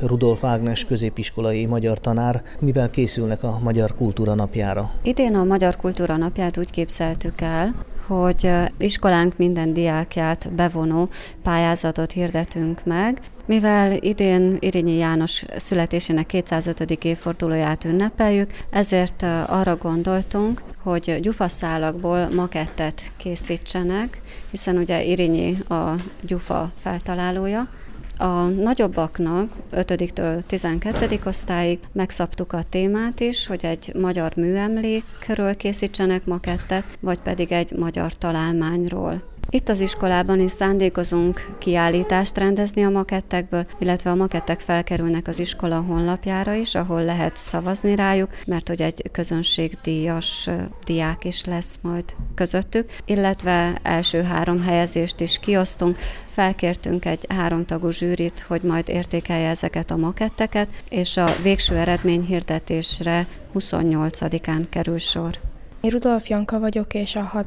Rudolf Ágnes középiskolai magyar tanár. Mivel készülnek a Magyar Kultúra napjára? Idén a Magyar Kultúra napját úgy képzeltük el, hogy iskolánk minden diákját bevonó pályázatot hirdetünk meg, mivel idén Irényi János születésének 205. évfordulóját ünnepeljük, ezért arra gondoltunk, hogy gyufaszálakból makettet készítsenek, hiszen ugye Irényi a gyufa feltalálója, a nagyobbaknak 5-től 12. osztályig megszabtuk a témát is, hogy egy magyar műemlékről készítsenek makettet, vagy pedig egy magyar találmányról. Itt az iskolában is szándékozunk kiállítást rendezni a makettekből, illetve a makettek felkerülnek az iskola honlapjára is, ahol lehet szavazni rájuk, mert hogy egy közönségdíjas diák is lesz majd közöttük, illetve első három helyezést is kiosztunk. Felkértünk egy háromtagú zsűrit, hogy majd értékelje ezeket a maketteket, és a végső eredmény hirdetésre 28-án kerül sor. Én Rudolf Janka vagyok, és a 6.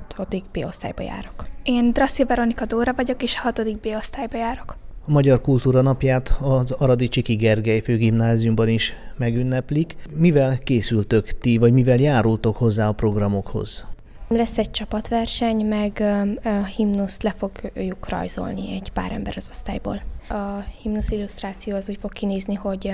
B-osztályba járok. Én Drassi Veronika Dóra vagyok, és a 6. B-osztályba járok. A Magyar Kultúra Napját az Aradi Csiki Gergely főgimnáziumban is megünneplik. Mivel készültök ti, vagy mivel járultok hozzá a programokhoz? Lesz egy csapatverseny, meg a himnuszt le fogjuk rajzolni egy pár ember az osztályból. A himnusz illusztráció az úgy fog kinézni, hogy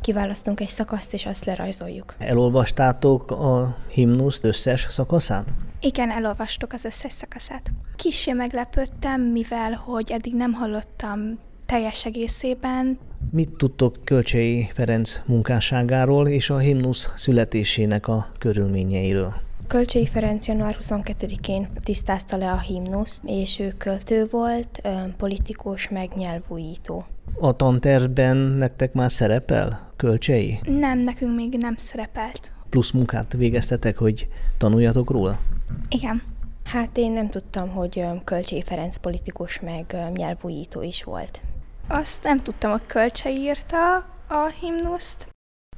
kiválasztunk egy szakaszt, és azt lerajzoljuk. Elolvastátok a himnusz összes szakaszát? Igen, elolvastuk az összes szakaszát. Kissé meglepődtem, mivel hogy eddig nem hallottam teljes egészében. Mit tudtok Kölcsei Ferenc munkásságáról és a himnusz születésének a körülményeiről? Kölcsei Ferenc január 22-én tisztázta le a himnusz, és ő költő volt, politikus, meg nyelvújító. A tantervben nektek már szerepel Kölcsei? Nem, nekünk még nem szerepelt. Plusz munkát végeztetek, hogy tanuljatok róla? Igen. Hát én nem tudtam, hogy Kölcsei Ferenc politikus, meg nyelvújító is volt. Azt nem tudtam, hogy Kölcsei írta a himnuszt.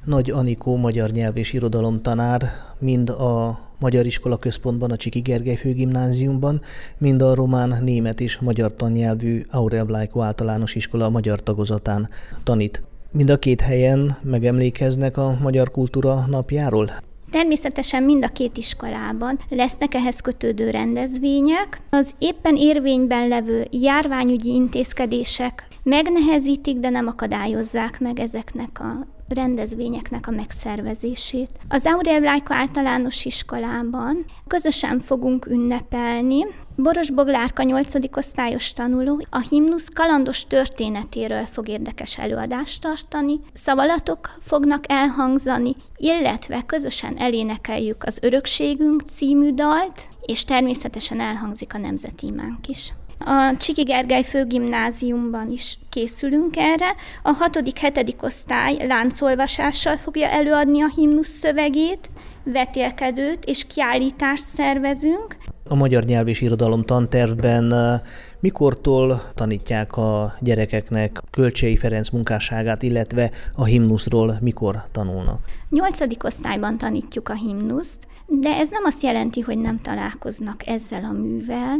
Nagy Anikó magyar nyelv és irodalom tanár, mind a Magyar Iskola Központban, a Csiki Gergely Főgimnáziumban, mind a román, német és magyar tannyelvű Aurel Blanco általános iskola magyar tagozatán tanít. Mind a két helyen megemlékeznek a Magyar Kultúra napjáról? Természetesen mind a két iskolában lesznek ehhez kötődő rendezvények. Az éppen érvényben levő járványügyi intézkedések megnehezítik, de nem akadályozzák meg ezeknek a rendezvényeknek a megszervezését. Az Aurel Blájka általános iskolában közösen fogunk ünnepelni. Boros Boglárka 8. osztályos tanuló a himnusz kalandos történetéről fog érdekes előadást tartani, szavalatok fognak elhangzani, illetve közösen elénekeljük az Örökségünk című dalt, és természetesen elhangzik a nemzeti imánk is. A Csiki Gergely főgimnáziumban is készülünk erre. A hatodik, hetedik osztály láncolvasással fogja előadni a himnusz szövegét, vetélkedőt és kiállítást szervezünk. A magyar nyelv és irodalom tantervben mikortól tanítják a gyerekeknek Kölcsei Ferenc munkásságát, illetve a himnuszról mikor tanulnak? Nyolcadik osztályban tanítjuk a himnuszt, de ez nem azt jelenti, hogy nem találkoznak ezzel a művel,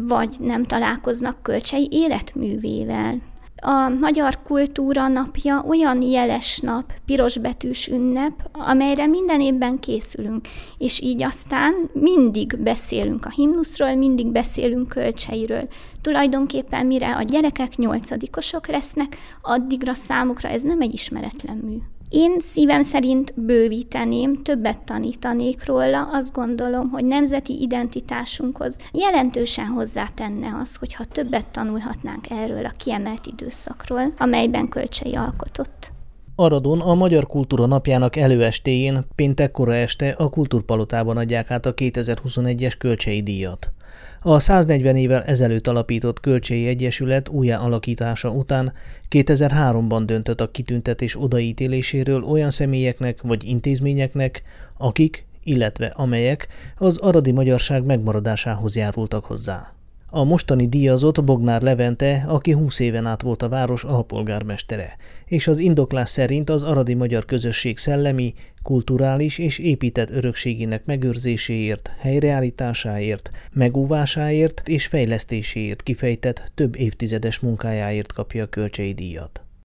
vagy nem találkoznak kölcsei életművével. A Magyar Kultúra Napja olyan jeles nap, pirosbetűs ünnep, amelyre minden évben készülünk, és így aztán mindig beszélünk a himnuszról, mindig beszélünk kölcseiről. Tulajdonképpen mire a gyerekek nyolcadikosok lesznek, addigra számukra ez nem egy ismeretlen mű. Én szívem szerint bővíteném, többet tanítanék róla, azt gondolom, hogy nemzeti identitásunkhoz jelentősen hozzátenne az, hogyha többet tanulhatnánk erről a kiemelt időszakról, amelyben Kölcsei alkotott. Aradon a Magyar Kultúra Napjának előestéjén péntek kora este a Kultúrpalotában adják át a 2021-es Kölcsei díjat. A 140 évvel ezelőtt alapított Kölcsei Egyesület újjáalakítása után 2003-ban döntött a kitüntetés odaítéléséről olyan személyeknek vagy intézményeknek, akik, illetve amelyek az aradi magyarság megmaradásához járultak hozzá. A mostani díjazott Bognár Levente, aki 20 éven át volt a város alpolgármestere, és az indoklás szerint az aradi magyar közösség szellemi, kulturális és épített örökségének megőrzéséért, helyreállításáért, megúvásáért és fejlesztéséért kifejtett több évtizedes munkájáért kapja a kölcsei díjat.